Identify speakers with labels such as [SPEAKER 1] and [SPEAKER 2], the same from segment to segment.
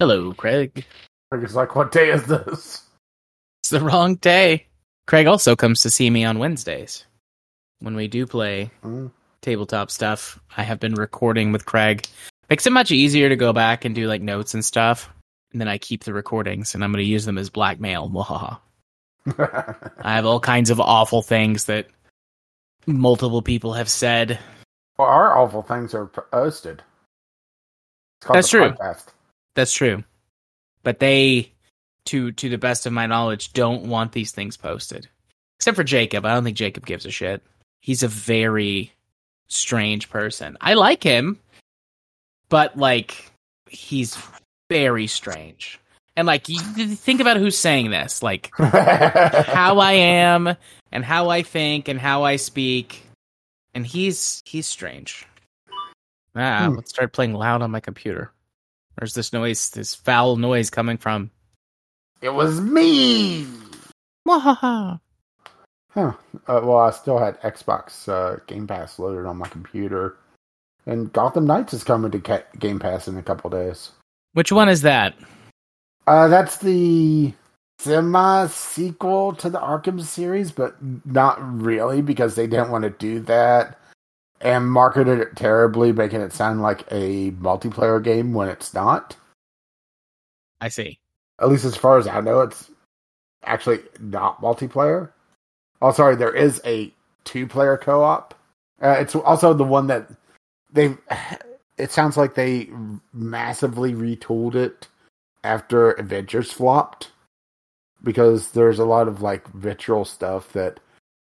[SPEAKER 1] Hello, Craig.
[SPEAKER 2] It's like, what day is this?
[SPEAKER 1] It's the wrong day. Craig also comes to see me on Wednesdays when we do play
[SPEAKER 2] Mm.
[SPEAKER 1] tabletop stuff. I have been recording with Craig. Makes it much easier to go back and do like notes and stuff. And then I keep the recordings and I'm going to use them as blackmail. Mwahaha. I have all kinds of awful things that multiple people have said.
[SPEAKER 2] well, our awful things are posted. It's called
[SPEAKER 1] That's true.
[SPEAKER 2] podcast.
[SPEAKER 1] That's true. But they to to the best of my knowledge don't want these things posted. Except for Jacob. I don't think Jacob gives a shit. He's a very strange person. I like him, but like he's very strange. And like you think about who's saying this, like how I am and how I think and how I speak. And he's he's strange. Ah,
[SPEAKER 2] Hmm.
[SPEAKER 1] let's start playing loud on my computer. Where's this noise, this foul noise coming from?
[SPEAKER 2] it was me.
[SPEAKER 1] Wahaha.
[SPEAKER 2] Huh. Uh, well, I still had Xbox uh, Game Pass loaded on my computer, and Gotham Knights is coming to ca- Game Pass in a couple days.
[SPEAKER 1] Which one is that?
[SPEAKER 2] Uh, that's the semi sequel to the Arkham series, but not really because they didn't want to do that and marketed it terribly, making it sound like a multiplayer game when it's not.
[SPEAKER 1] I see.
[SPEAKER 2] At least as far as I know, it's actually not multiplayer. Oh, sorry, there is a two player co op. Uh, it's also the one that they. It sounds like they massively retooled it after Avengers flopped because there's a lot of like vitriol stuff that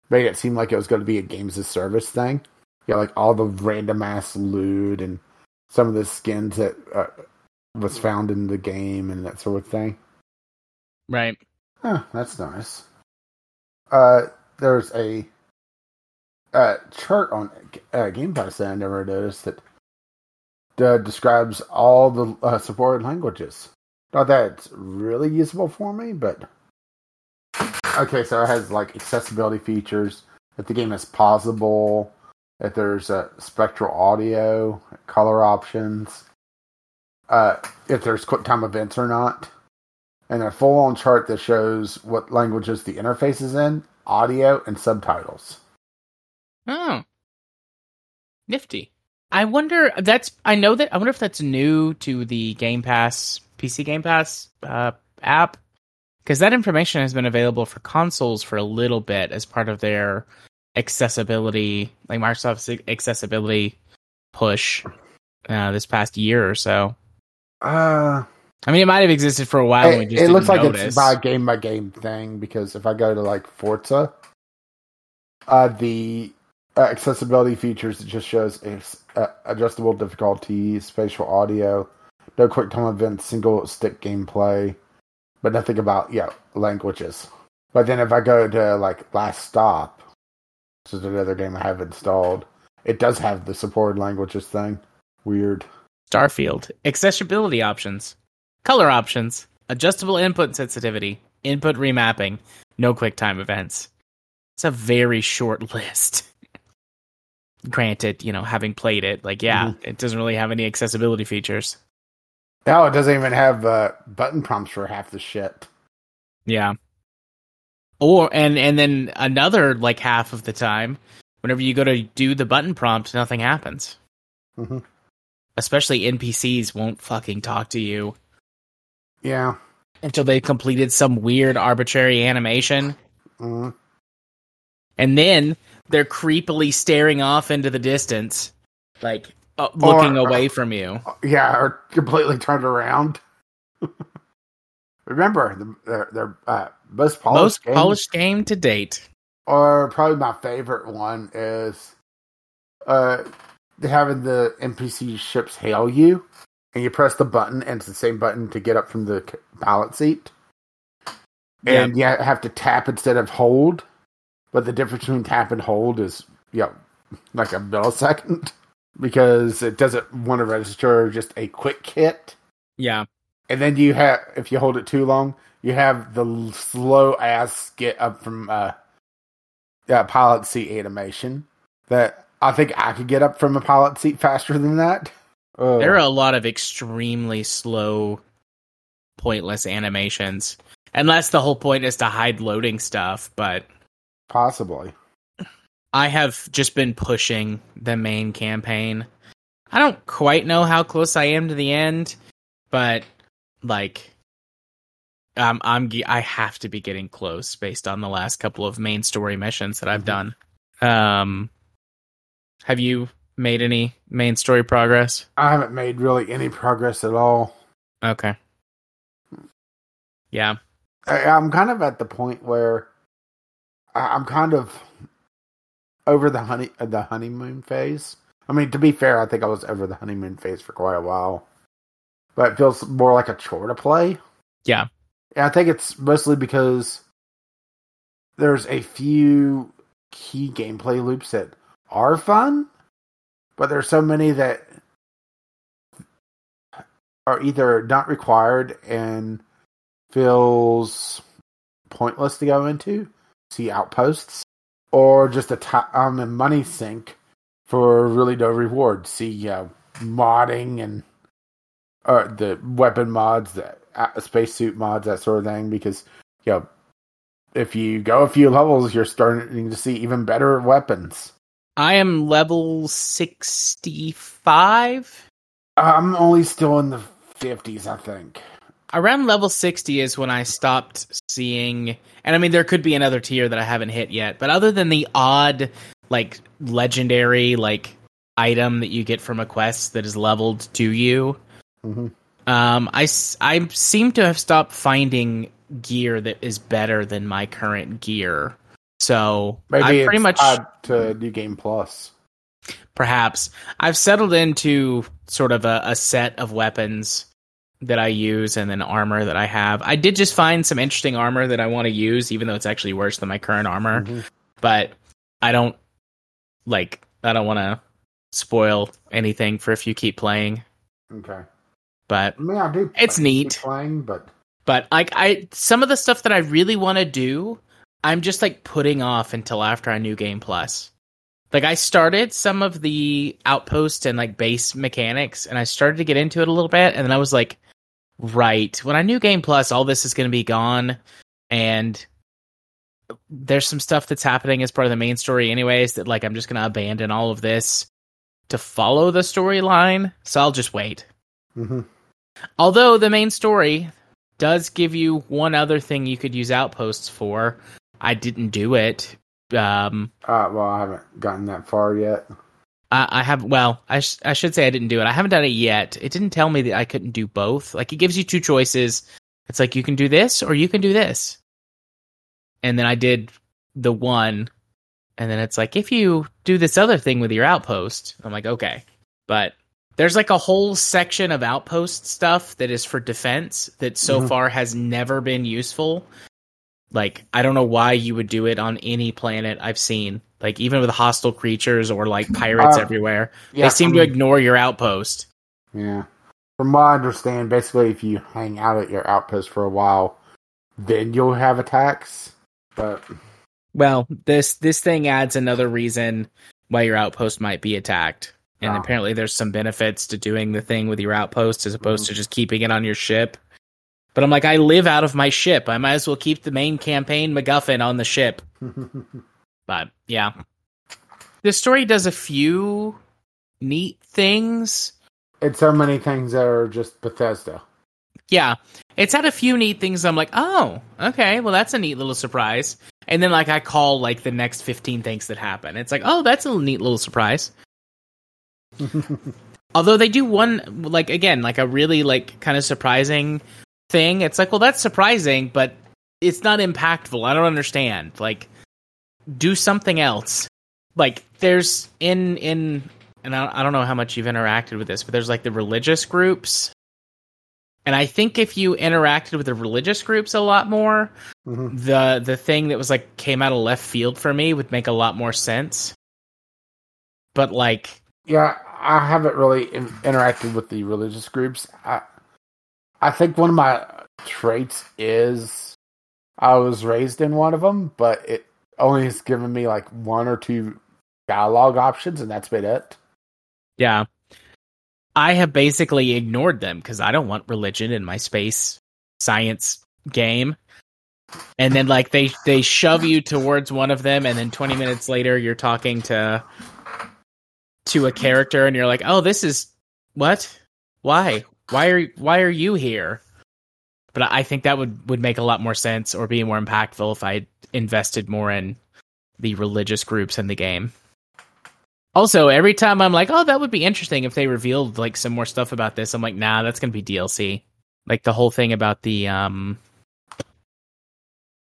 [SPEAKER 2] made it seem like it was going to be a games of service thing. Yeah, like all the random ass loot and some of the skins that uh, was found in the game and that sort of thing.
[SPEAKER 1] Right.
[SPEAKER 2] Huh, that's nice. Uh, there's a uh, chart on uh, Game Pass that I never noticed that uh, describes all the uh, supported languages. Not that it's really useful for me, but okay. So it has like accessibility features. If the game is pausable, if there's uh, spectral audio, color options, uh, if there's quick time events or not and a full on chart that shows what languages the interface is in, audio, and subtitles.
[SPEAKER 1] Oh. Nifty. I wonder that's I know that I wonder if that's new to the Game Pass PC Game Pass uh, app because that information has been available for consoles for a little bit as part of their accessibility like Microsoft's accessibility push uh, this past year or so.
[SPEAKER 2] Uh,
[SPEAKER 1] I mean, it might have existed for a while. and we
[SPEAKER 2] it,
[SPEAKER 1] just
[SPEAKER 2] it looks like
[SPEAKER 1] notice.
[SPEAKER 2] it's by game by game thing because if I go to like Forza, uh, the uh, accessibility features it just shows uh, adjustable difficulty, spatial audio, no quick time events, single stick gameplay, but nothing about yeah languages. But then if I go to like Last Stop, which is another game I have installed, it does have the supported languages thing. Weird.
[SPEAKER 1] Starfield. Accessibility options. Color options. Adjustable input sensitivity. Input remapping. No QuickTime events. It's a very short list. Granted, you know, having played it, like, yeah, it doesn't really have any accessibility features.
[SPEAKER 2] Now it doesn't even have uh, button prompts for half the shit.
[SPEAKER 1] Yeah. Or and and then another like half of the time, whenever you go to do the button prompt, nothing happens.
[SPEAKER 2] Mhm.
[SPEAKER 1] Especially NPCs won't fucking talk to you.
[SPEAKER 2] Yeah.
[SPEAKER 1] until they've completed some weird arbitrary animation.
[SPEAKER 2] Mm.
[SPEAKER 1] And then they're creepily staring off into the distance, like uh, looking
[SPEAKER 2] Or-
[SPEAKER 1] away from you.
[SPEAKER 2] Yeah, or completely turned around. Remember, the, their, their uh, most polished
[SPEAKER 1] Most
[SPEAKER 2] game,
[SPEAKER 1] polished game to date.
[SPEAKER 2] or probably my favorite one is uh, having the NPC ships hail you, and you press the button, and it's the same button to get up from the pilot seat. And you have to tap instead of hold, but the difference between tap and hold is, you know, like a millisecond because it doesn't want to register just a quick hit.
[SPEAKER 1] Yeah.
[SPEAKER 2] And then you have, if you hold it too long, you have the slow ass get up from uh, uh, pilot seat animation that I think I could get up from a pilot seat faster than that. Oh.
[SPEAKER 1] There are a lot of extremely slow pointless animations. Unless the whole point is to hide loading stuff, but
[SPEAKER 2] Possibly.
[SPEAKER 1] I have just been pushing the main campaign. I don't quite know how close I am to the end, but like um, I'm I have to be getting close based on the last couple of main story missions that I've
[SPEAKER 2] Mhm.
[SPEAKER 1] done. Um have you made any main story progress?
[SPEAKER 2] I haven't made really any progress at all.
[SPEAKER 1] Okay. Yeah.
[SPEAKER 2] I, I'm kind of at the point where I, I'm kind of over the honey the honeymoon phase. I mean, to be fair, I think I was over the honeymoon phase for quite a while, but it feels more like a chore to play.
[SPEAKER 1] Yeah.
[SPEAKER 2] And I think it's mostly because there's a few key gameplay loops that are fun, but there's so many that are either not required and feels pointless to go into, see outposts, or just a ti um, a money sink for really no reward. See uh, modding and uh, the weapon mods, the spacesuit mods, that sort of thing. Because you know, if you go a few levels, you're starting to see even better weapons.
[SPEAKER 1] I am level 65.
[SPEAKER 2] I'm only still in the fifties, I think.
[SPEAKER 1] Around level 60 is when I stopped seeing and I mean there could be another tier that I haven't hit yet, but other than the odd like legendary like item that you get from a quest that is leveled to you,
[SPEAKER 2] hmm
[SPEAKER 1] um I I seem to have stopped finding gear that is better than my current gear. So
[SPEAKER 2] Maybe
[SPEAKER 1] I pretty much
[SPEAKER 2] to New Game Plus.
[SPEAKER 1] perhaps I've settled into sort of a, a set of weapons that I use and then armor that I have. I did just find some interesting armor that I want to use, even though it's actually worse than my current armor.
[SPEAKER 2] Mhm.
[SPEAKER 1] But I don't like I don't want to spoil anything for if you keep playing.
[SPEAKER 2] Okay.
[SPEAKER 1] But
[SPEAKER 2] I mean, I do.
[SPEAKER 1] It's neat.
[SPEAKER 2] playing, but
[SPEAKER 1] but like I some of the stuff that I really want to do, I'm just like putting off until after I New Game Plus. Like I started some of the outpost and like base mechanics, and I started to get into it a little bit, and then I was like, right when I New Game Plus, all this is going to be gone, and there's some stuff that's happening as part of the main story, anyways. That like I'm just going to abandon all of this to follow the storyline, so I'll just wait.
[SPEAKER 2] hmm
[SPEAKER 1] Although the main story does give you one other thing you could use outposts for, I didn't do it. Um,
[SPEAKER 2] uh, well, I haven't gotten that far yet.
[SPEAKER 1] I, I have. Well, I sh- I should say I didn't do it. I haven't done it yet. It didn't tell me that I couldn't do both. Like it gives you two choices. It's like you can do this or you can do this. And then I did the one, and then it's like if you do this other thing with your outpost, I'm like okay, but there's like a whole section of outpost stuff that is for defense that so
[SPEAKER 2] Mhm.
[SPEAKER 1] far has never been useful. Like I don't know why you would do it on any planet I've seen. Like even with hostile creatures or like pirates
[SPEAKER 2] Uh,
[SPEAKER 1] everywhere,
[SPEAKER 2] Yeah,
[SPEAKER 1] they seem
[SPEAKER 2] I
[SPEAKER 1] to ignore your outpost.
[SPEAKER 2] Yeah. From what I understand, basically, if you hang out at your outpost for a while, then you'll have attacks. But
[SPEAKER 1] Well, this this thing adds another reason why your outpost might be attacked. And
[SPEAKER 2] Ah.
[SPEAKER 1] apparently there's some benefits to doing the thing with your outpost as opposed
[SPEAKER 2] Mhm.
[SPEAKER 1] to just keeping it on your ship. But I'm like, I live out of my ship. I might as well keep the main campaign MacGuffin on the ship. But yeah. this story does a few neat things.
[SPEAKER 2] it's so many things that are just Bethesda.
[SPEAKER 1] Yeah. It's had a few neat things. I'm like, oh, okay, well that's a neat little surprise. And then like I call like the next 15 things that happen. It's like, oh, that's a neat little surprise. Although they do one like again, like a really like kind of surprising thing. It's like, well, that's surprising, but it's not impactful. I don't understand. Like do something else. Like there's in in and I, I don't know how much you've interacted with this, but there's like the religious groups. And I think if you interacted with the religious groups a lot more,
[SPEAKER 2] Mhm.
[SPEAKER 1] the the thing that was like came out of left field for me would make a lot more sense. But like
[SPEAKER 2] Yeah, I haven't really in- interacted with the religious groups. I, I think one of my traits is I was raised in one of them, but it only has given me like one or two dialogue options, and that's been it.
[SPEAKER 1] Yeah. I have basically ignored them because I don't want religion in my space science game. And then like they they shove you towards one of them and then 20 minutes later you're talking to to a character and you're like, "Oh, this is what? Why? Why are why are you here?" But I think that would would make a lot more sense or be more impactful if I invested more in the religious groups in the game. Also, every time I'm like, "Oh, that would be interesting if they revealed like some more stuff about this." I'm like, "Nah, that's going to be DLC." Like the whole thing about the um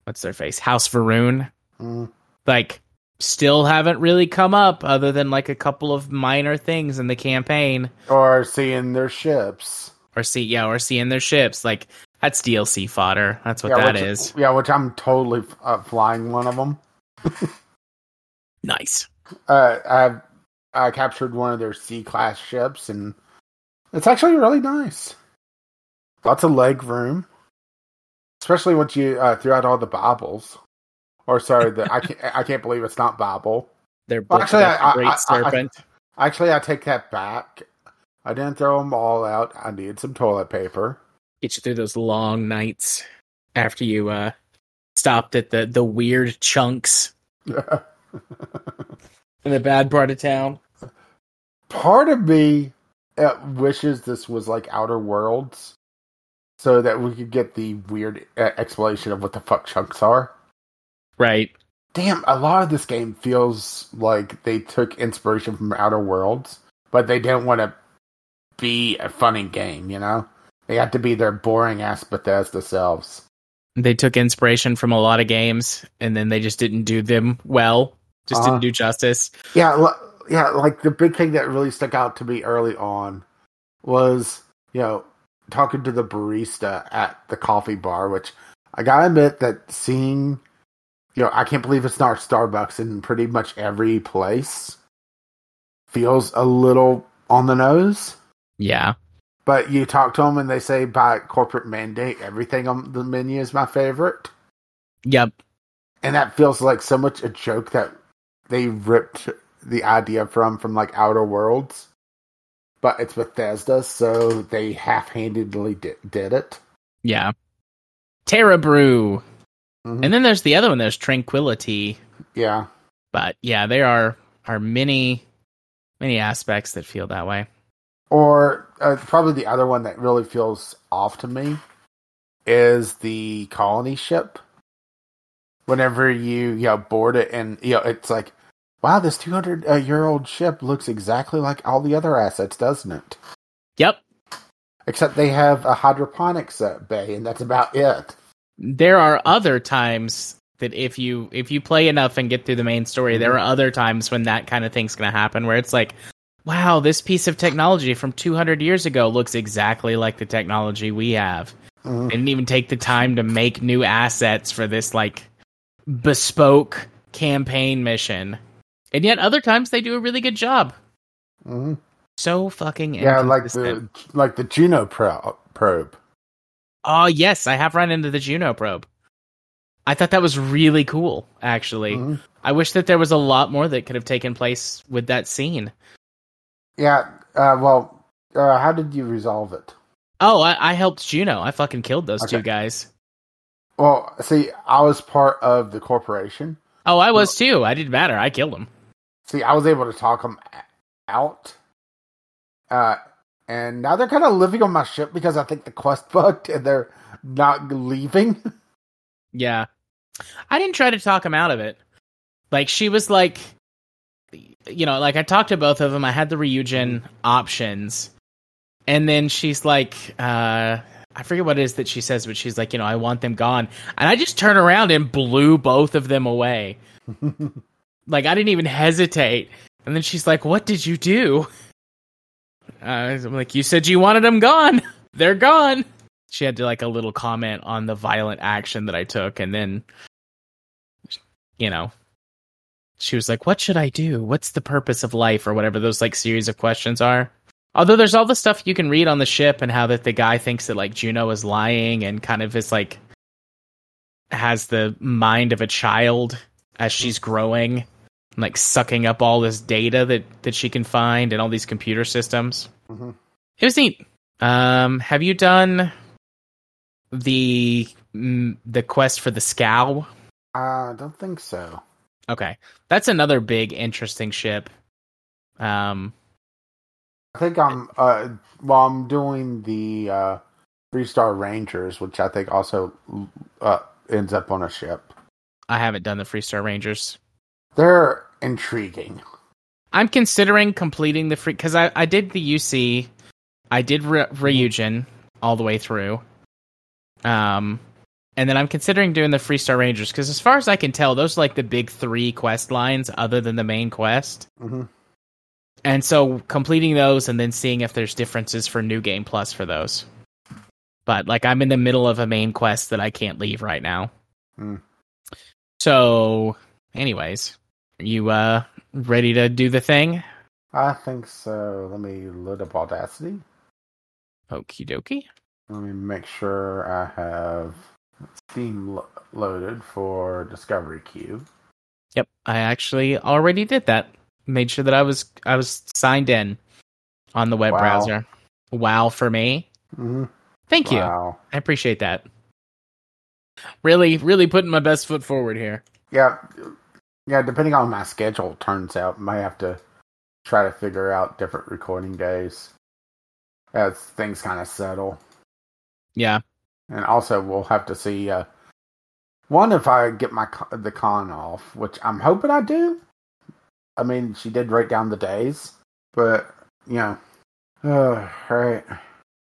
[SPEAKER 1] what's their face? House Va'ruun.
[SPEAKER 2] Mm.
[SPEAKER 1] Like still haven't really come up other than like a couple of minor things in the campaign
[SPEAKER 2] Or seeing their ships.
[SPEAKER 1] or see yeah or seeing their ships like that's DLC fodder. That's what
[SPEAKER 2] yeah,
[SPEAKER 1] that
[SPEAKER 2] which,
[SPEAKER 1] is.
[SPEAKER 2] Yeah, which I'm totally uh, flying one of them.
[SPEAKER 1] Nice.
[SPEAKER 2] Uh, I've I captured one of their C class ships, and it's actually really nice. Lots of leg room, especially once you uh, threw out all the baubles. Or sorry, the I can't I can't believe it's not bauble.
[SPEAKER 1] They're
[SPEAKER 2] Well, actually, I- I-
[SPEAKER 1] great
[SPEAKER 2] I-
[SPEAKER 1] serpent.
[SPEAKER 2] Actually, I take that back. I didn't throw them all out. I need some toilet paper.
[SPEAKER 1] Get you through those long nights after you uh stopped at the the weird chunks in the bad part of town.
[SPEAKER 2] Part of me uh, wishes this was like Outer Worlds, so that we could get the weird uh, explanation of what the fuck chunks are.
[SPEAKER 1] Right.
[SPEAKER 2] Damn, a lot of this game feels like they took inspiration from Outer Worlds, but they didn't want to be a funny game, you know? They had to be their boring ass Bethesda selves.
[SPEAKER 1] They took inspiration from a lot of games and then they just didn't do them well. Just
[SPEAKER 2] Uh-huh.
[SPEAKER 1] didn't do justice.
[SPEAKER 2] Yeah, li- yeah, like the big thing that really stuck out to me early on was, you know, talking to the barista at the coffee bar, which I gotta admit that seeing, you know, I can't believe it's not Starbucks in pretty much every place feels a little on the nose.
[SPEAKER 1] Yeah.
[SPEAKER 2] But you talk to them and they say by corporate mandate, everything on the menu is my favorite.
[SPEAKER 1] Yep.
[SPEAKER 2] And that feels like so much a joke that they ripped the idea from from like Outer Worlds. But it's Bethesda, so they half-handedly did, did it.
[SPEAKER 1] Yeah. Terra Brew.
[SPEAKER 2] Mhm.
[SPEAKER 1] And then there's the other one, there's Tranquility.
[SPEAKER 2] yeah,
[SPEAKER 1] But yeah, there are are many many aspects that feel that way.
[SPEAKER 2] or uh, probably the other one that really feels off to me is the colony ship. Whenever you you know board it, and you know it's like, wow, this two hundred uh, year old ship looks exactly like all the other assets, doesn't it?
[SPEAKER 1] Yep.
[SPEAKER 2] Except they have a hydroponics uh, bay, and that's about it.
[SPEAKER 1] There are other times that if you if you play enough and get through the main story, there are other times when that kind of thing's going to happen where it's like, wow, this piece of technology from 200 years ago looks exactly like the technology we have. They didn't even take the time to make new assets for this like bespoke campaign mission. And yet other times they do a really good job.
[SPEAKER 2] Mhm.
[SPEAKER 1] So fucking
[SPEAKER 2] Yeah, like the like the Juno probe.
[SPEAKER 1] Oh yes, I have run into the Juno probe. I thought that was really cool, actually.
[SPEAKER 2] Mhm.
[SPEAKER 1] I wish that there was a lot more that could have taken place with that scene.
[SPEAKER 2] Yeah. Uh, well, uh, how did you resolve it?
[SPEAKER 1] Oh, I, I helped Juno. I fucking killed those
[SPEAKER 2] Okay.
[SPEAKER 1] two guys.
[SPEAKER 2] Well, see, I was part of the corporation.
[SPEAKER 1] Oh, I was too. I didn't matter. I killed them.
[SPEAKER 2] See, I was able to talk them out. Uh, and now they're kind of living on my ship because I think the quest bugged and they're not leaving.
[SPEAKER 1] Yeah. I didn't try to talk him out of it. Like she was like you know, like I talked to both of them. I had the Ryujin options. And then she's like uh I forget what it is that she says, but she's like, you know, I want them gone. And I just turned around and blew both of them away. Like I didn't even hesitate. And then she's like, "What did you do?" Uh, I'm like, "You said you wanted them gone. They're gone." She had to like a little comment on the violent action that I took, and then, you know, she was like, "What should I do? What's the purpose of life?" or whatever those like series of questions are. Although there's all the stuff you can read on the ship and how that the guy thinks that like Juno is lying and kind of is like has the mind of a child as she's growing like sucking up all this data that that she can find and all these computer systems.
[SPEAKER 2] Mhm.
[SPEAKER 1] It was neat. Um, have you done the mm, the quest for the scow?
[SPEAKER 2] I don't think so.
[SPEAKER 1] Okay, that's another big interesting ship. Um,
[SPEAKER 2] I think I'm uh well I'm doing the uh Freestar Rangers, which I think also uh ends up on a ship.
[SPEAKER 1] I haven't done the Freestar Rangers.
[SPEAKER 2] They're intriguing.
[SPEAKER 1] I'm considering completing the free because I I did the UC, I did Re- Ryujin all the way through. Um, and then I'm considering doing the Free Star Rangers because as far as I can tell, those are like the big three quest lines other than the main quest.
[SPEAKER 2] hmm
[SPEAKER 1] And so completing those and then seeing if there's differences for New Game Plus for those. But like I'm in the middle of a main quest that I can't leave right now.
[SPEAKER 2] Hmm.
[SPEAKER 1] So, anyways, you uh ready to do the thing?
[SPEAKER 2] I think so. Let me load up Audacity.
[SPEAKER 1] Okie dokie.
[SPEAKER 2] Let me make sure I have Steam lo- loaded for Discovery Queue.
[SPEAKER 1] Yep, I actually already did that. Made sure that I was I was signed in on the web
[SPEAKER 2] Wow.
[SPEAKER 1] browser. Wow for me.
[SPEAKER 2] Mm-hmm.
[SPEAKER 1] Thank you.
[SPEAKER 2] Wow.
[SPEAKER 1] I appreciate that. Really, really putting my best foot forward here.
[SPEAKER 2] Yeah, yeah. Depending on my schedule, turns out might have to try to figure out different recording days as things kind of settle.
[SPEAKER 1] Yeah.
[SPEAKER 2] And also, we'll have to see. Uh, one, if I get my the con off, which I'm hoping I do. I mean, she did write down the days, but you know, uh, right.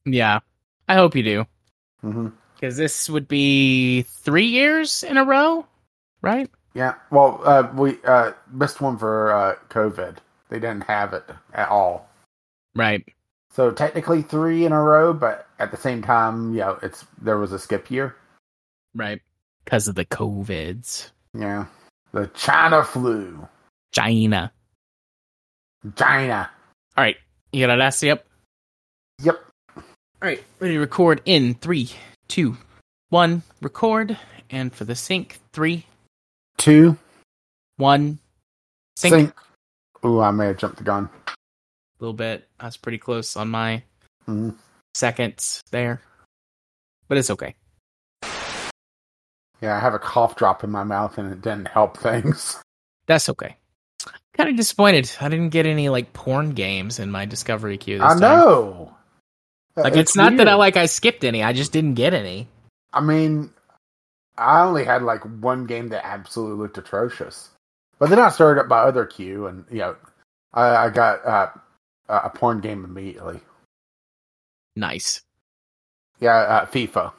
[SPEAKER 1] Yeah. I hope you do. Because this would be three years in a row, right?
[SPEAKER 2] Yeah. Well, uh, we uh, missed one for uh, COVID. They didn't have it at all.
[SPEAKER 1] Right.
[SPEAKER 2] So technically three in a row, but at the same time, you know, it's there was a skip year.
[SPEAKER 1] Right. Because of the COVIDs.
[SPEAKER 2] Yeah. The China flu.
[SPEAKER 1] China.
[SPEAKER 2] China.
[SPEAKER 1] All right. You got Audacity up?
[SPEAKER 2] Yep. Yep.
[SPEAKER 1] All right. Ready to record in three, two, one. Record. And for the sync, three,
[SPEAKER 2] Two.
[SPEAKER 1] one. Sync.
[SPEAKER 2] Sync. Ooh, I may have jumped the gun.
[SPEAKER 1] A little bit. I was pretty close on my
[SPEAKER 2] Mhm.
[SPEAKER 1] seconds there. But it's okay.
[SPEAKER 2] Yeah, I have a cough drop in my mouth and it didn't help things.
[SPEAKER 1] That's okay. Kind of disappointed. I didn't get any like porn games in my discovery queue this
[SPEAKER 2] I
[SPEAKER 1] time.
[SPEAKER 2] know.
[SPEAKER 1] Like it's, not that I like I skipped any. I just didn't get any.
[SPEAKER 2] I mean, I only had like one game that absolutely looked atrocious. But then I started up my other queue and, you know, I, I got uh, a porn game immediately.
[SPEAKER 1] Nice.
[SPEAKER 2] Yeah, uh, FIFA.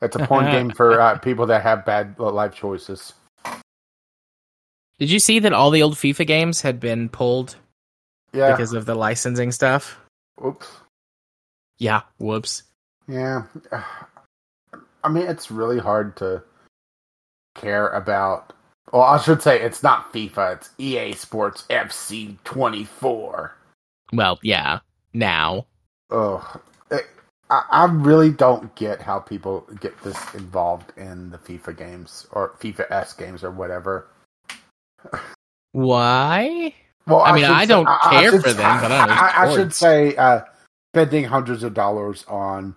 [SPEAKER 2] It's a porn game for uh, people that have bad life choices.
[SPEAKER 1] Did you see that all the old FIFA games had been pulled
[SPEAKER 2] Yeah.
[SPEAKER 1] because of the licensing stuff?
[SPEAKER 2] Oops.
[SPEAKER 1] Yeah. Whoops.
[SPEAKER 2] Yeah. I mean, it's really hard to care about. Well, I should say it's not FIFA. It's EA Sports FC 24.
[SPEAKER 1] Well, yeah. Now.
[SPEAKER 2] It- I, I really don't get how people get this involved in the FIFA games or FIFA S games or whatever.
[SPEAKER 1] Why?
[SPEAKER 2] Well,
[SPEAKER 1] I mean, I
[SPEAKER 2] say-
[SPEAKER 1] don't care
[SPEAKER 2] should
[SPEAKER 1] for them, but I
[SPEAKER 2] I, I should say uh, spending hundreds of dollars on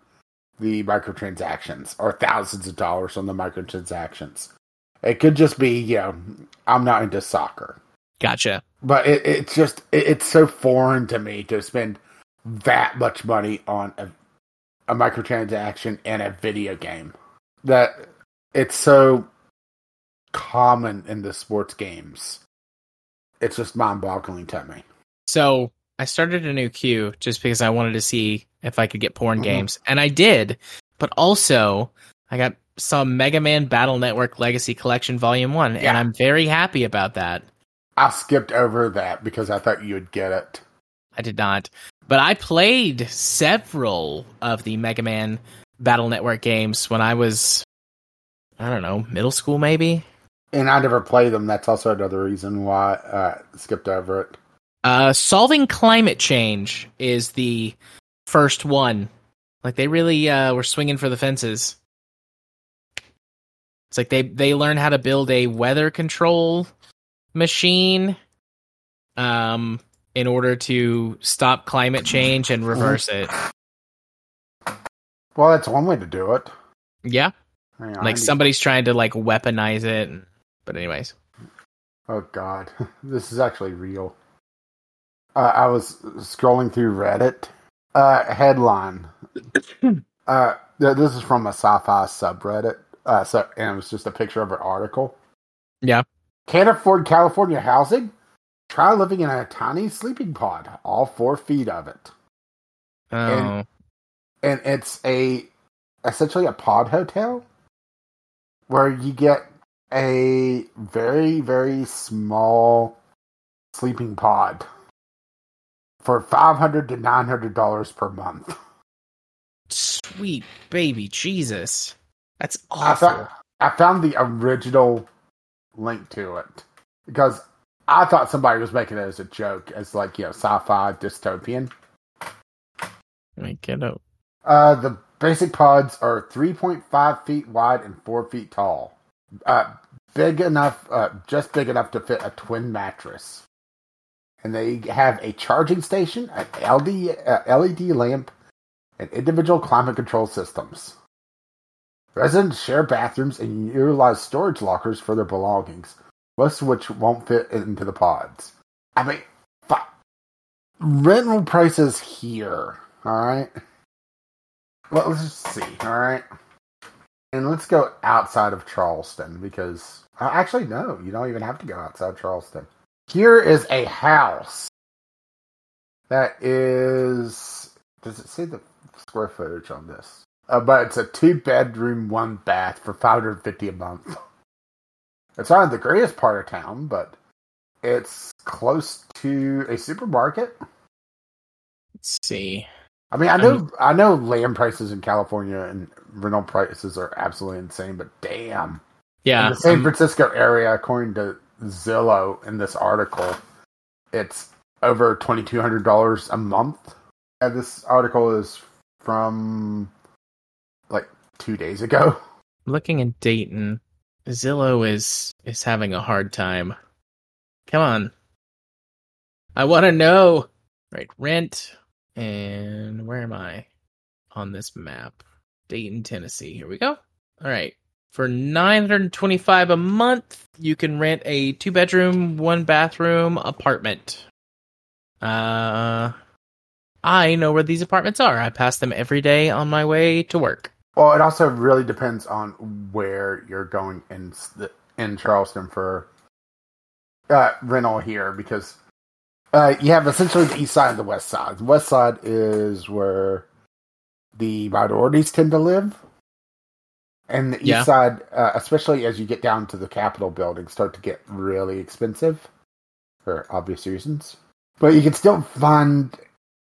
[SPEAKER 2] the microtransactions or thousands of dollars on the microtransactions. It could just be, you know, I'm not into soccer,
[SPEAKER 1] Gotcha.
[SPEAKER 2] but it, it's just it, it's so foreign to me to spend that much money on a, a microtransaction in a video game that it's so common in the sports games. It's just mind-boggling to me.
[SPEAKER 1] So I started a new queue just because I wanted to see if I could get porn
[SPEAKER 2] Mhm.
[SPEAKER 1] games, and I did. But also, I got some Mega Man Battle Network Legacy Collection Volume One, and I'm very happy about that.
[SPEAKER 2] I skipped over that because I thought you would get it.
[SPEAKER 1] I did not, but I played several of the Mega Man Battle Network games when I was, I don't know, middle school maybe.
[SPEAKER 2] And I never played them. That's also another reason why I skipped over it.
[SPEAKER 1] Uh, solving climate change is the first one. Like they really uh, were swinging for the fences. It's like they they learn how to build a weather control machine, um, in order to stop climate change and reverse it.
[SPEAKER 2] Well, that's one way to do it.
[SPEAKER 1] Yeah,
[SPEAKER 2] Hang on,
[SPEAKER 1] like
[SPEAKER 2] need-
[SPEAKER 1] somebody's trying to like weaponize it. But anyways,
[SPEAKER 2] Oh God, this is actually real. Uh, I was scrolling through Reddit. Uh, headline. uh, th- this is from a sci-fi subreddit. Uh, so, and it was just a picture of an article.
[SPEAKER 1] Yeah.
[SPEAKER 2] Can't afford California housing? Try living in a tiny sleeping pod. All four feet of it,
[SPEAKER 1] oh,
[SPEAKER 2] And- and it's a essentially a pod hotel where you get a very very small sleeping pod for 500 to 900 dollars per month.
[SPEAKER 1] Sweet baby Jesus, that's
[SPEAKER 2] I found, I found the original link to it because i thought somebody was making it as a joke as like you know sci-fi dystopian.
[SPEAKER 1] Make it up.
[SPEAKER 2] uh the basic pods are 3.5 feet wide and 4 feet tall. Uh big enough uh just big enough to fit a twin mattress and they have a charging station an LD, uh, led lamp and individual climate control systems residents share bathrooms and utilize storage lockers for their belongings most of which won't fit into the pods i mean fi- rental prices here all right well, let's just see. All right. And let's go outside of Charleston because uh, actually, no, you don't even have to go outside Charleston. Here is a house that is. Does it say the square footage on this? Uh, but it's a two bedroom, one bath for five hundred fifty a month. It's not in the greatest part of town, but it's close to a supermarket.
[SPEAKER 1] Let's see.
[SPEAKER 2] I mean, I know, I know, land prices in California and rental prices are absolutely insane, but damn,
[SPEAKER 1] Yeah,
[SPEAKER 2] in the San
[SPEAKER 1] um,
[SPEAKER 2] Francisco area, according to Zillow in this article, it's over twenty two hundred dollars a month. And this article is from like two days ago.
[SPEAKER 1] looking in Dayton, Zillow is is having a hard time. Come on. I want to know. Right, rent and where am I on this map? Dayton, Tennessee. Here we go. All right. For 925 a month, you can rent a two bedroom, one bathroom apartment. Uh I know where these apartments are. I pass them every day on my way to work.
[SPEAKER 2] Well, it also really depends on where you're going in in Charleston for uh, rental here, because uh, you have essentially the east side and the west side. The west side is where the minorities tend to live, and the east
[SPEAKER 1] Yeah.
[SPEAKER 2] side, uh, especially as you get down to the Capitol building, start to get really expensive for obvious reasons. But you can still find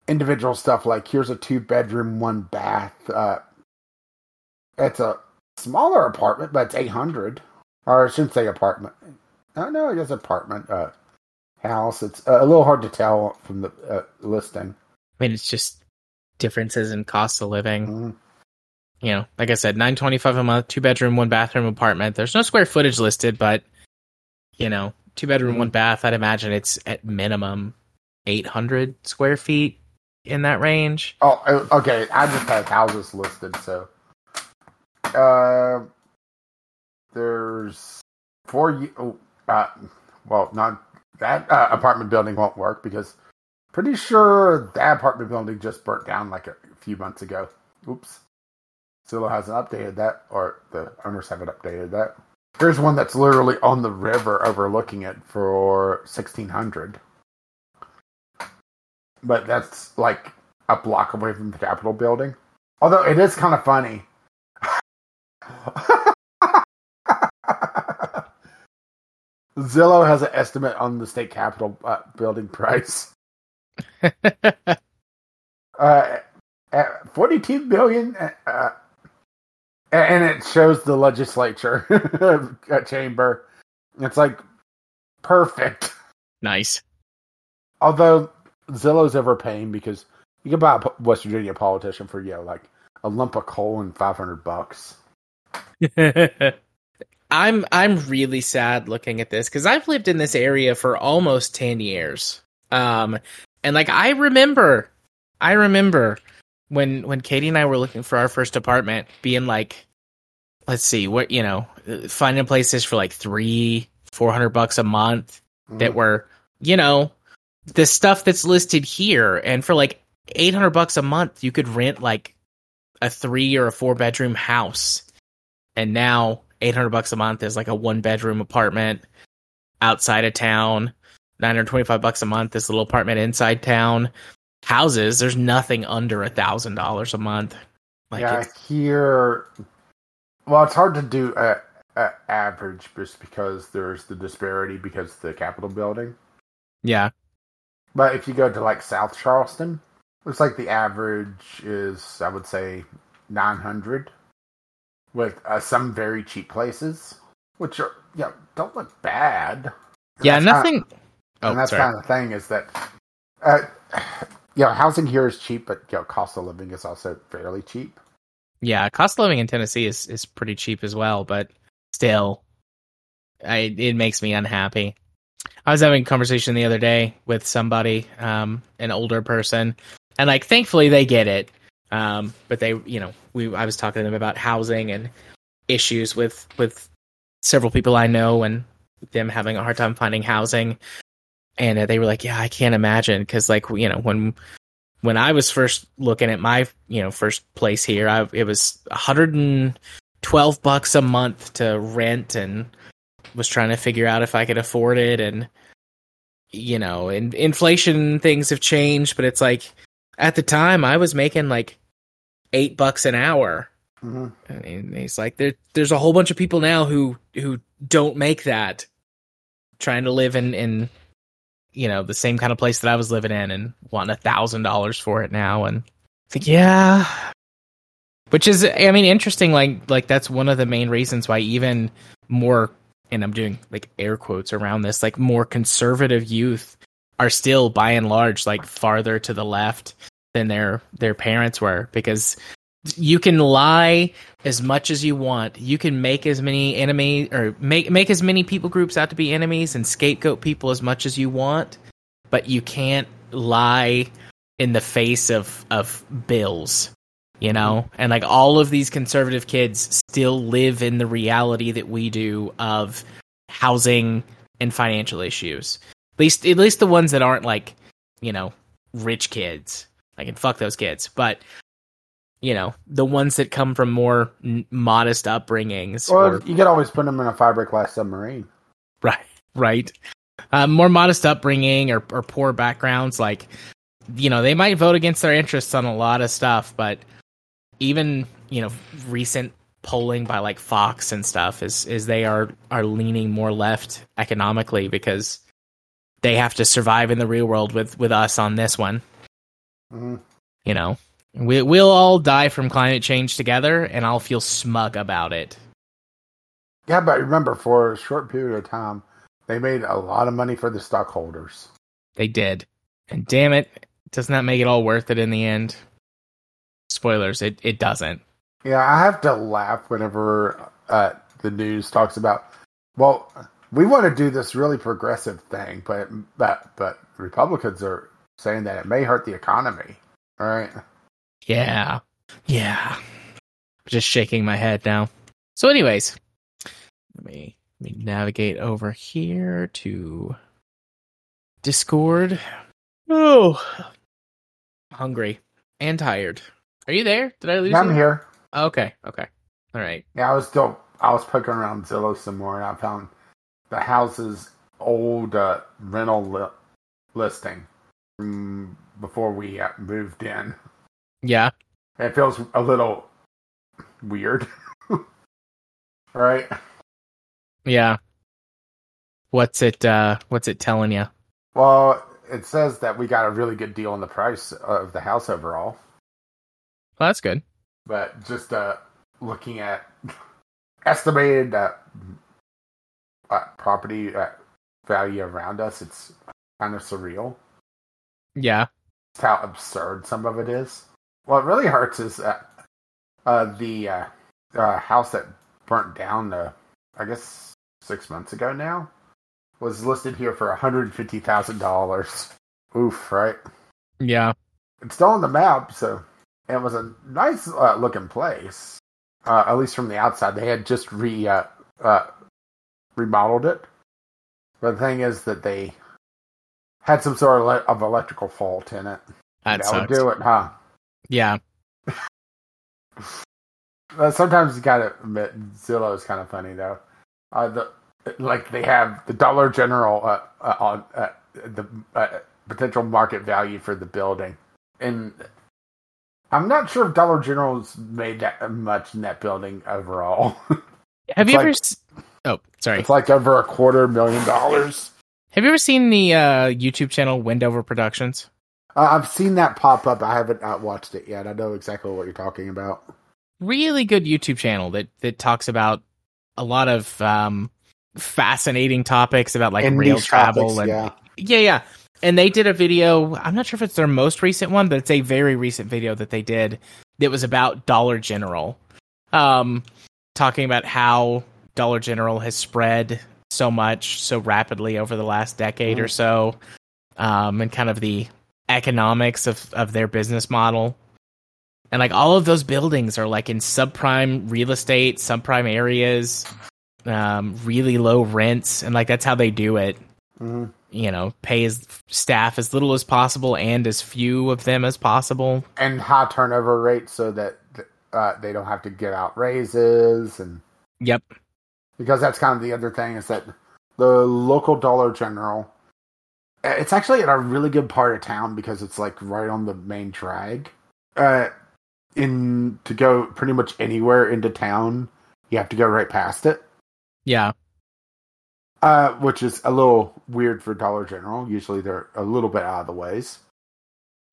[SPEAKER 2] individual stuff like here's a two bedroom, one bath. Uh, it's a smaller apartment, but it's eight hundred. Or I shouldn't say apartment. Oh no, it is apartment. Uh, house. It's uh, a little hard to tell from the uh, listing.
[SPEAKER 1] I mean, it's just differences in cost of living.
[SPEAKER 2] Mhm.
[SPEAKER 1] You know, like I said, nine twenty five a month, two bedroom, one bathroom apartment. There's no square footage listed, but you know, two bedroom, one bath. I'd imagine it's at minimum eight hundred square feet in that range.
[SPEAKER 2] Oh, uh, okay. I just have houses listed, so. Uh, there's four. Oh, uh, well, not that uh, apartment building won't work because pretty sure that apartment building just burnt down like a few months ago. Oops. Zillow hasn't updated that, or the owners haven't updated that. Here's one that's literally on the river overlooking it for sixteen hundred. But that's like a block away from the Capitol building. Although it is kind of funny. Zillow has an estimate on the state capitol uh, building price. Uh, at 42 billion, uh, and it shows the legislature chamber. It's like perfect.
[SPEAKER 1] nice.
[SPEAKER 2] Although Zillow's overpaying because you can buy a West Virginia politician for you know, like a lump of coal and 500 bucks.
[SPEAKER 1] I'm I'm really sad looking at this because I've lived in this area for almost ten years. Um, and like I remember, I remember when when Katie and I were looking for our first apartment, being like, let's see what you know finding places for like three four hundred bucks a month that
[SPEAKER 2] Mhm.
[SPEAKER 1] were you know the stuff that's listed here. And for like 800 bucks a month you could rent like a three or a four bedroom house. And now 800 bucks a month is like a one bedroom apartment outside of town. 925 bucks a month this little apartment inside town houses there's nothing under a thousand dollars a month like
[SPEAKER 2] yeah, here. Well, it's hard to do a, a average just because there's the disparity because the Capitol building.
[SPEAKER 1] yeah
[SPEAKER 2] But if you go to like South Charleston, looks like the average is I would say nine hundred, with uh, some very cheap places, which are yeah don't look bad. And
[SPEAKER 1] yeah
[SPEAKER 2] that's kinda-
[SPEAKER 1] nothing oh
[SPEAKER 2] and that's
[SPEAKER 1] sorry
[SPEAKER 2] kind of the thing is that, uh, you know, housing here is cheap, but you know, cost of living is also fairly cheap.
[SPEAKER 1] Yeah, cost of living in Tennessee is is pretty cheap as well, but still, I it makes me unhappy. I was having a conversation the other day with somebody, um, an older person, and like thankfully they get it. Um, but they, you know, we I was talking to them about housing and issues with with several people I know and them having a hard time finding housing. And uh, they were like, "Yeah, I can't imagine," because like you know when when I was first looking at my you know first place here, I, it was 112 bucks a month to rent, and was trying to figure out if I could afford it. And you know, and inflation things have changed, but it's like at the time I was making like eight bucks an hour.
[SPEAKER 2] hmm
[SPEAKER 1] And he's like, there, there's a whole bunch of people now who who don't make that, trying to live in in you know the same kind of place that I was living in and want a thousand dollars for it now. And like, yeah, which is, I mean, interesting. Like like that's one of the main reasons why even more, and I'm doing like air quotes around this, like more conservative youth are still by and large like farther to the left than their their parents were because you can lie as much as you want. You can make as many enemy or make make as many people groups out to be enemies and scapegoat people as much as you want, but you can't lie in the face of of bills. You know, mm-hmm. and like all of these conservative kids still live in the reality that we do of housing and financial issues. At least at least the ones that aren't like, you know, rich kids. I can fuck those kids, but you know the ones that come from more n- modest upbringings
[SPEAKER 2] Well,
[SPEAKER 1] or
[SPEAKER 2] you could always put them in a fiberglass submarine.
[SPEAKER 1] right right. Uh, more modest upbringing or, or poor backgrounds like you know they might vote against their interests on a lot of stuff but even you know recent polling by like fox and stuff is is they are are leaning more left economically because they have to survive in the real world with with us on this one.
[SPEAKER 2] Hmm
[SPEAKER 1] you know we, we'll all die from climate change together and i'll feel smug about it
[SPEAKER 2] Yeah, but remember, for a short period of time, they made a lot of money for the stockholders.
[SPEAKER 1] they did and damn it doesn't that make it all worth it in the end spoilers it, it doesn't
[SPEAKER 2] Yeah, I have to laugh whenever uh, the news talks about, well, we want to do this really progressive thing, but but but Republicans are saying that it may hurt the economy. All right.
[SPEAKER 1] Yeah. Yeah. Just shaking my head now. So anyways let me let me navigate over here to discord. Oh hungry and tired. Are you there? Did i lose
[SPEAKER 2] I'm
[SPEAKER 1] you?
[SPEAKER 2] here.
[SPEAKER 1] okay okay. All right.
[SPEAKER 2] Yeah, I was still I was poking around Zillow some more, and I found the house's old uh, rental li- listing from before we uh, moved in.
[SPEAKER 1] Yeah
[SPEAKER 2] It feels a little weird, right?
[SPEAKER 1] Yeah. What's it uh what's it telling you?
[SPEAKER 2] Well, it says that we got a really good deal on the price of the house overall,
[SPEAKER 1] Well, that's good.
[SPEAKER 2] but just uh, looking at estimated uh, uh, property uh, value around us, it's kind of surreal.
[SPEAKER 1] Yeah.
[SPEAKER 2] It's how absurd some of it is. What really hurts is uh, uh, the uh, uh, house that burnt down, uh, I guess, six months ago now, was listed here for $150,000. Oof, right?
[SPEAKER 1] Yeah.
[SPEAKER 2] It's still on the map, so it was a nice uh, looking place. uh, at least from the outside. They had just re uh, uh, remodeled it, but the thing is that they had some sort of, le- of electrical fault in it.
[SPEAKER 1] That
[SPEAKER 2] that
[SPEAKER 1] sucks.
[SPEAKER 2] would do it, huh?
[SPEAKER 1] Yeah.
[SPEAKER 2] Sometimes you gotta admit Zillow is kind of funny though. Uh, the like they have the Dollar General uh, uh, on uh, the uh, potential market value for the building, and I'm not sure if Dollar General's made that much in that building overall.
[SPEAKER 1] Have you
[SPEAKER 2] like-
[SPEAKER 1] ever? s- Oh, sorry.
[SPEAKER 2] it's like over a quarter million dollars.
[SPEAKER 1] Have you ever seen the uh, YouTube channel Wendover Productions?
[SPEAKER 2] Uh, I've seen that pop up. I haven't uh, watched it yet. I know exactly what you're talking about.
[SPEAKER 1] Really good YouTube channel that that talks about a lot of um, fascinating topics about like
[SPEAKER 2] And
[SPEAKER 1] rail travel
[SPEAKER 2] topics,
[SPEAKER 1] and
[SPEAKER 2] yeah.
[SPEAKER 1] yeah, yeah. And they did a video. I'm not sure if it's their most recent one, but it's a very recent video that they did that was about Dollar General, um, talking about how Dollar General has spread so much so rapidly over the last decade or so, um, and kind of the economics of of their business model. And like all of those buildings are like in subprime real estate, subprime areas, um, really low rents, and like that's how they do it
[SPEAKER 2] hmm
[SPEAKER 1] you know, pay his staff as little as possible and as few of them as possible.
[SPEAKER 2] And high turnover rates so that uh, they don't have to get out raises and
[SPEAKER 1] Yep.
[SPEAKER 2] because that's kind of the other thing is that the local Dollar General, it's actually in a really good part of town because it's like right on the main drag. Uh, in to go pretty much anywhere into town, you have to go right past it,
[SPEAKER 1] Yeah.
[SPEAKER 2] uh, which is a little weird for Dollar General. Usually they're a little bit out of the ways.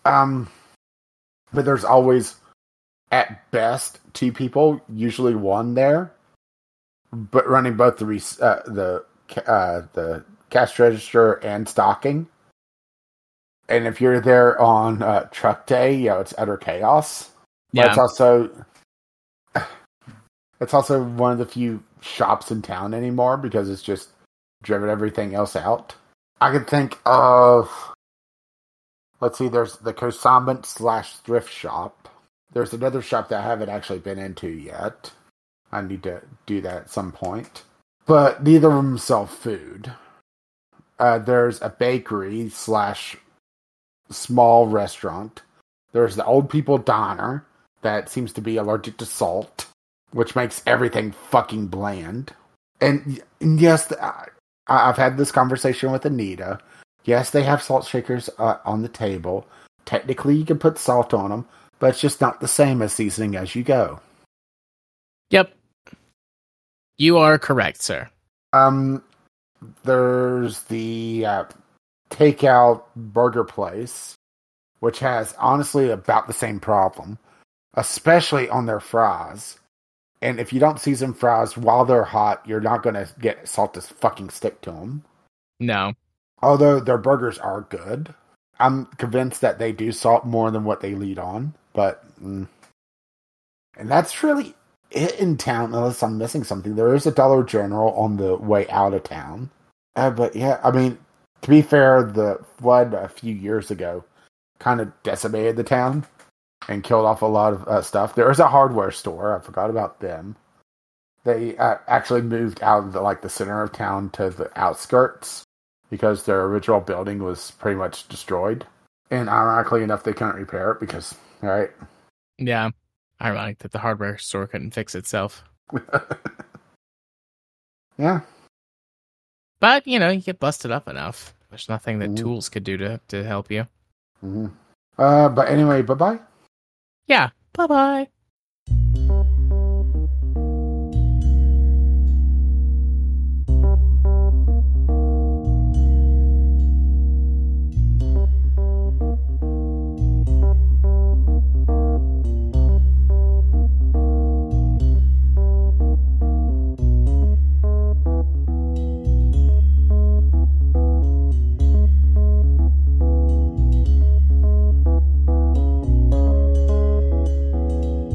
[SPEAKER 2] Um, but there's always, at best, two people, usually one there, but running both the uh, the uh, the cash register and stocking. And if you're there on uh, truck day, you know it's utter chaos. But
[SPEAKER 1] Yeah.
[SPEAKER 2] it's also it's also one of the few shops in town anymore because it's just driven everything else out. I could think of let's see, there's the Kosambant slash thrift shop. There's another shop that I haven't actually been into yet. I need to do that at some point. But neither of them sell food. Uh, there's a bakery slash small restaurant. There's the old people diner that seems to be allergic to salt, which makes everything fucking bland. And, and yes, I, I've had this conversation with Anita. Yes, they have salt shakers uh, on the table. Technically, you can put salt on them, but it's just not the same as seasoning as you go.
[SPEAKER 1] Yep. You are correct, sir.
[SPEAKER 2] Um, there's the uh, takeout burger place, which has honestly about the same problem, especially on their fries. And if you don't season fries while they're hot, you're not going to get salt to fucking stick to them.
[SPEAKER 1] No.
[SPEAKER 2] Although their burgers are good, I'm convinced that they do salt more than what they lead on. But, mm. and that's really it in town, unless I'm missing something. There is a Dollar General on the way out of town. Uh, but yeah, I mean, to be fair, the flood a few years ago kind of decimated the town and killed off a lot of uh, stuff. There is a hardware store. I forgot about them. They uh, actually moved out of the, like the center of town to the outskirts because their original building was pretty much destroyed. And ironically enough, they couldn't repair it because, right?
[SPEAKER 1] Yeah. Ironic that the hardware store couldn't fix itself.
[SPEAKER 2] yeah.
[SPEAKER 1] But, you know, you get busted up enough. There's nothing that
[SPEAKER 2] Mhm.
[SPEAKER 1] tools could do to, to help you.
[SPEAKER 2] hmm Uh, but anyway, bye bye.
[SPEAKER 1] Yeah. Bye bye.